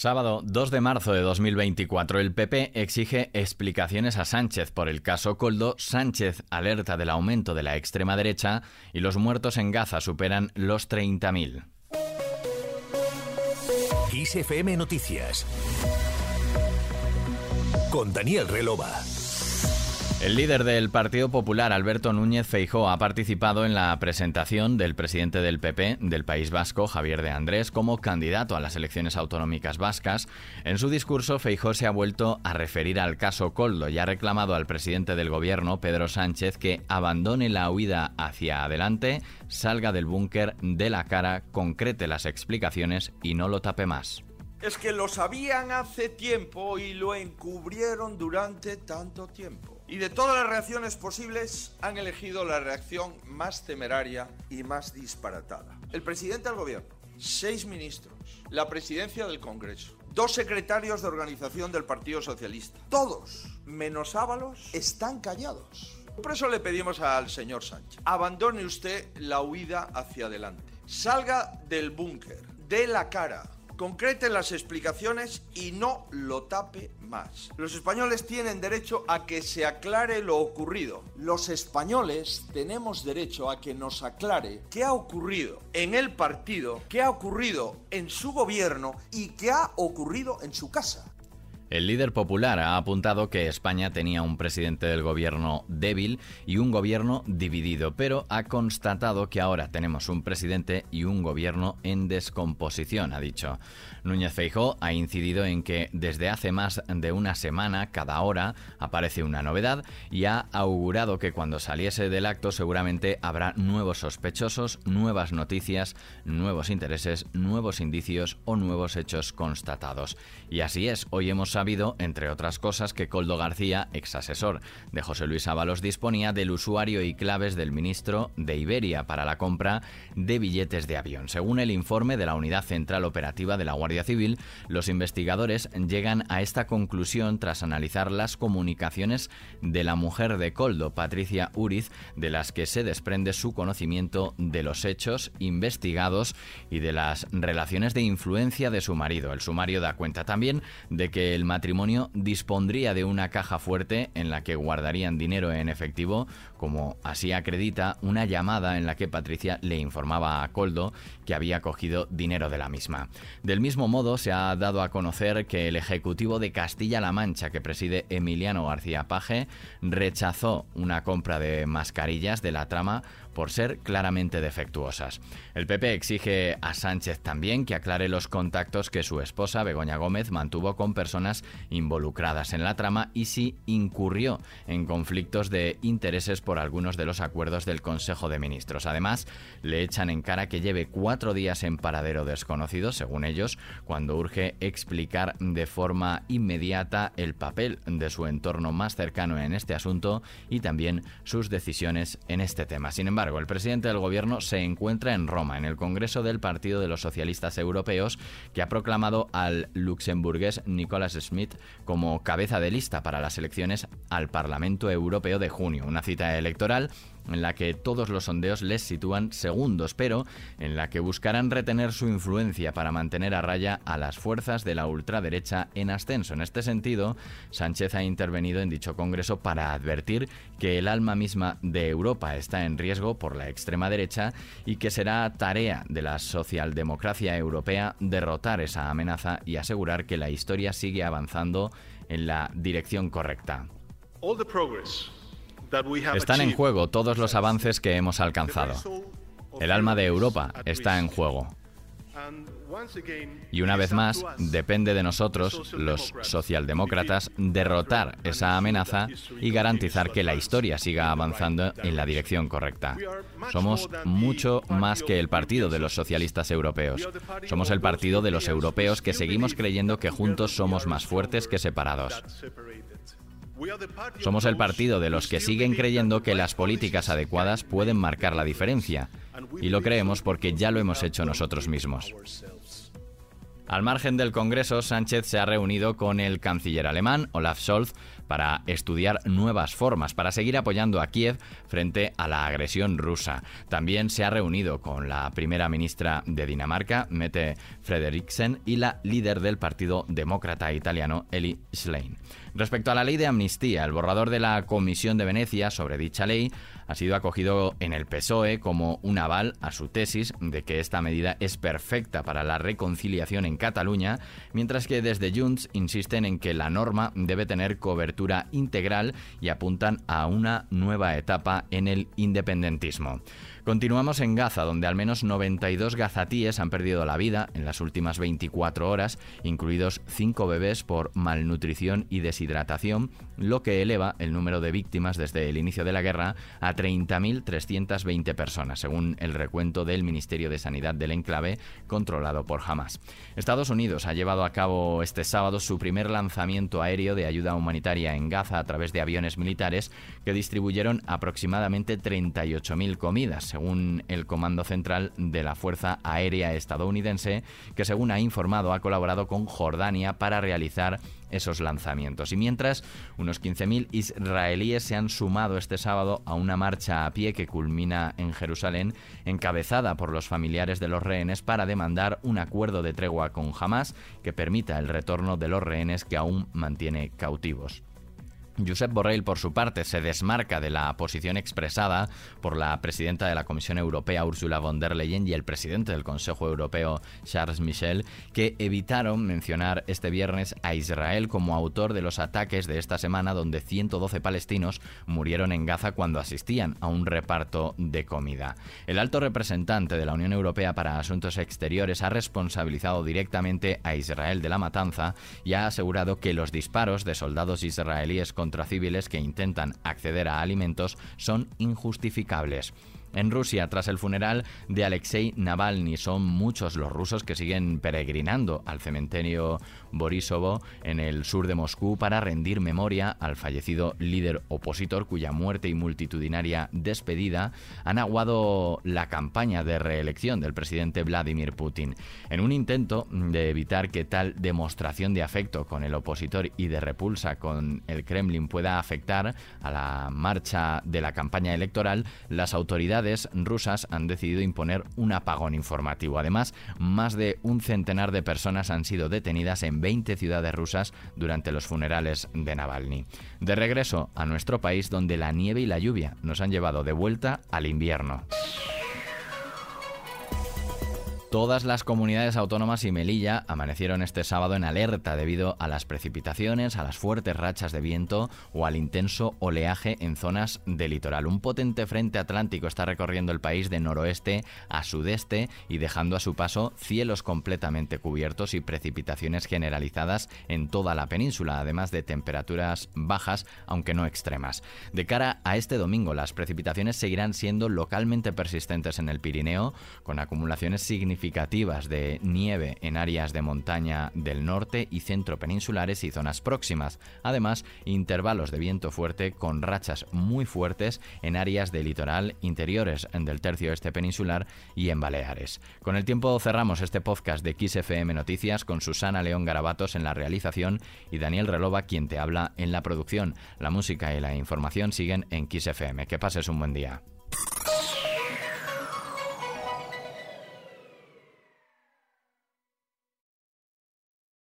Sábado 2 de marzo de 2024, el PP exige explicaciones a Sánchez por el caso Coldo. Sánchez alerta del aumento de la extrema derecha y los muertos en Gaza superan los 30.000. XFM Noticias con Daniel Relova. El líder del Partido Popular, Alberto Núñez Feijó, ha participado en la presentación del presidente del PP del País Vasco, Javier de Andrés, como candidato a las elecciones autonómicas vascas. En su discurso, Feijó se ha vuelto a referir al caso Coldo y ha reclamado al presidente del gobierno, Pedro Sánchez, que abandone la huida hacia adelante, salga del búnker de la cara, concrete las explicaciones y no lo tape más es que lo sabían hace tiempo y lo encubrieron durante tanto tiempo. Y de todas las reacciones posibles han elegido la reacción más temeraria y más disparatada. El presidente del gobierno, seis ministros, la presidencia del Congreso, dos secretarios de organización del Partido Socialista, todos, menos Ábalos, están callados. Por eso le pedimos al señor Sánchez, abandone usted la huida hacia adelante, salga del búnker, dé la cara, concrete las explicaciones y no lo tape más. Los españoles tienen derecho a que se aclare lo ocurrido. Los españoles tenemos derecho a que nos aclare qué ha ocurrido en el partido, qué ha ocurrido en su gobierno y qué ha ocurrido en su casa. El líder popular ha apuntado que España tenía un presidente del gobierno débil y un gobierno dividido, pero ha constatado que ahora tenemos un presidente y un gobierno en descomposición, ha dicho. Núñez Feijó ha incidido en que desde hace más de una semana, cada hora, aparece una novedad y ha augurado que cuando saliese del acto seguramente habrá nuevos sospechosos, nuevas noticias, nuevos intereses, nuevos indicios o nuevos hechos constatados. Y así es, hoy hemos sabido, entre otras cosas, que Coldo García, ex asesor de José Luis Ábalos, disponía del usuario y claves del ministro de Iberia para la compra de billetes de avión. Según el informe de la Unidad Central Operativa de la Guardia Civil, los investigadores llegan a esta conclusión tras analizar las comunicaciones de la mujer de Coldo, Patricia Uriz, de las que se desprende su conocimiento de los hechos investigados y de las relaciones de influencia de su marido. El sumario da cuenta también de que el matrimonio dispondría de una caja fuerte en la que guardarían dinero en efectivo, como así acredita una llamada en la que Patricia le informaba a Coldo que había cogido dinero de la misma. Del mismo modo, se ha dado a conocer que el Ejecutivo de Castilla-La Mancha, que preside Emiliano García Paje, rechazó una compra de mascarillas de la trama por ser claramente defectuosas. El PP exige a Sánchez también que aclare los contactos que su esposa, Begoña Gómez, mantuvo con personas involucradas en la trama y si incurrió en conflictos de intereses por algunos de los acuerdos del Consejo de Ministros. Además, le echan en cara que lleve cuatro días en paradero desconocido, según ellos, cuando urge explicar de forma inmediata el papel de su entorno más cercano en este asunto y también sus decisiones en este tema. Sin embargo, el presidente del gobierno se encuentra en Roma, en el Congreso del Partido de los Socialistas Europeos, que ha proclamado al luxemburgués Nicolas Schmidt como cabeza de lista para las elecciones al Parlamento Europeo de junio, una cita electoral en la que todos los sondeos les sitúan segundos, pero en la que buscarán retener su influencia para mantener a raya a las fuerzas de la ultraderecha en ascenso. En este sentido, Sánchez ha intervenido en dicho Congreso para advertir que el alma misma de Europa está en riesgo por la extrema derecha y que será tarea de la socialdemocracia europea derrotar esa amenaza y asegurar que la historia sigue avanzando en la dirección correcta. Están en juego todos los avances que hemos alcanzado. El alma de Europa está en juego. Y una vez más, depende de nosotros, los socialdemócratas, derrotar esa amenaza y garantizar que la historia siga avanzando en la dirección correcta. Somos mucho más que el Partido de los Socialistas Europeos. Somos el Partido de los Europeos que seguimos creyendo que juntos somos más fuertes que separados. Somos el partido de los que siguen creyendo que las políticas adecuadas pueden marcar la diferencia. Y lo creemos porque ya lo hemos hecho nosotros mismos. Al margen del Congreso, Sánchez se ha reunido con el canciller alemán, Olaf Scholz, para estudiar nuevas formas para seguir apoyando a Kiev frente a la agresión rusa. También se ha reunido con la primera ministra de Dinamarca, Mette Frederiksen, y la líder del Partido Demócrata Italiano, Eli Schlein. Respecto a la ley de amnistía, el borrador de la Comisión de Venecia sobre dicha ley ha sido acogido en el PSOE como un aval a su tesis de que esta medida es perfecta para la reconciliación en Cataluña, mientras que desde Junts insisten en que la norma debe tener cobertura integral y apuntan a una nueva etapa en el independentismo. Continuamos en Gaza, donde al menos 92 gazatíes han perdido la vida en las últimas 24 horas, incluidos 5 bebés por malnutrición y deshidratación, lo que eleva el número de víctimas desde el inicio de la guerra a 30.320 personas, según el recuento del Ministerio de Sanidad del enclave controlado por Hamas. Estados Unidos ha llevado a cabo este sábado su primer lanzamiento aéreo de ayuda humanitaria en Gaza a través de aviones militares que distribuyeron aproximadamente 38.000 comidas según el Comando Central de la Fuerza Aérea estadounidense, que según ha informado ha colaborado con Jordania para realizar esos lanzamientos. Y mientras, unos 15.000 israelíes se han sumado este sábado a una marcha a pie que culmina en Jerusalén, encabezada por los familiares de los rehenes para demandar un acuerdo de tregua con Hamas que permita el retorno de los rehenes que aún mantiene cautivos. Josep Borrell, por su parte, se desmarca de la posición expresada por la presidenta de la Comisión Europea, Ursula von der Leyen, y el presidente del Consejo Europeo, Charles Michel, que evitaron mencionar este viernes a Israel como autor de los ataques de esta semana, donde 112 palestinos murieron en Gaza cuando asistían a un reparto de comida. El alto representante de la Unión Europea para Asuntos Exteriores ha responsabilizado directamente a Israel de la matanza y ha asegurado que los disparos de soldados israelíes contra civiles que intentan acceder a alimentos son injustificables. En Rusia, tras el funeral de Alexei Navalny, son muchos los rusos que siguen peregrinando al cementerio Borisovo en el sur de Moscú para rendir memoria al fallecido líder opositor cuya muerte y multitudinaria despedida han aguado la campaña de reelección del presidente Vladimir Putin. En un intento de evitar que tal demostración de afecto con el opositor y de repulsa con el Kremlin pueda afectar a la marcha de la campaña electoral, las autoridades rusas han decidido imponer un apagón informativo. Además, más de un centenar de personas han sido detenidas en 20 ciudades rusas durante los funerales de Navalny. De regreso a nuestro país donde la nieve y la lluvia nos han llevado de vuelta al invierno. Todas las comunidades autónomas y Melilla amanecieron este sábado en alerta debido a las precipitaciones, a las fuertes rachas de viento o al intenso oleaje en zonas del litoral. Un potente frente atlántico está recorriendo el país de noroeste a sudeste y dejando a su paso cielos completamente cubiertos y precipitaciones generalizadas en toda la península, además de temperaturas bajas, aunque no extremas. De cara a este domingo, las precipitaciones seguirán siendo localmente persistentes en el Pirineo, con acumulaciones significativas significativas de nieve en áreas de montaña del norte y centro peninsulares y zonas próximas. Además, intervalos de viento fuerte con rachas muy fuertes en áreas de litoral interiores del tercio este peninsular y en Baleares. Con el tiempo cerramos este podcast de XFM Noticias con Susana León Garabatos en la realización y Daniel Relova quien te habla en la producción. La música y la información siguen en XFM. Que pases un buen día.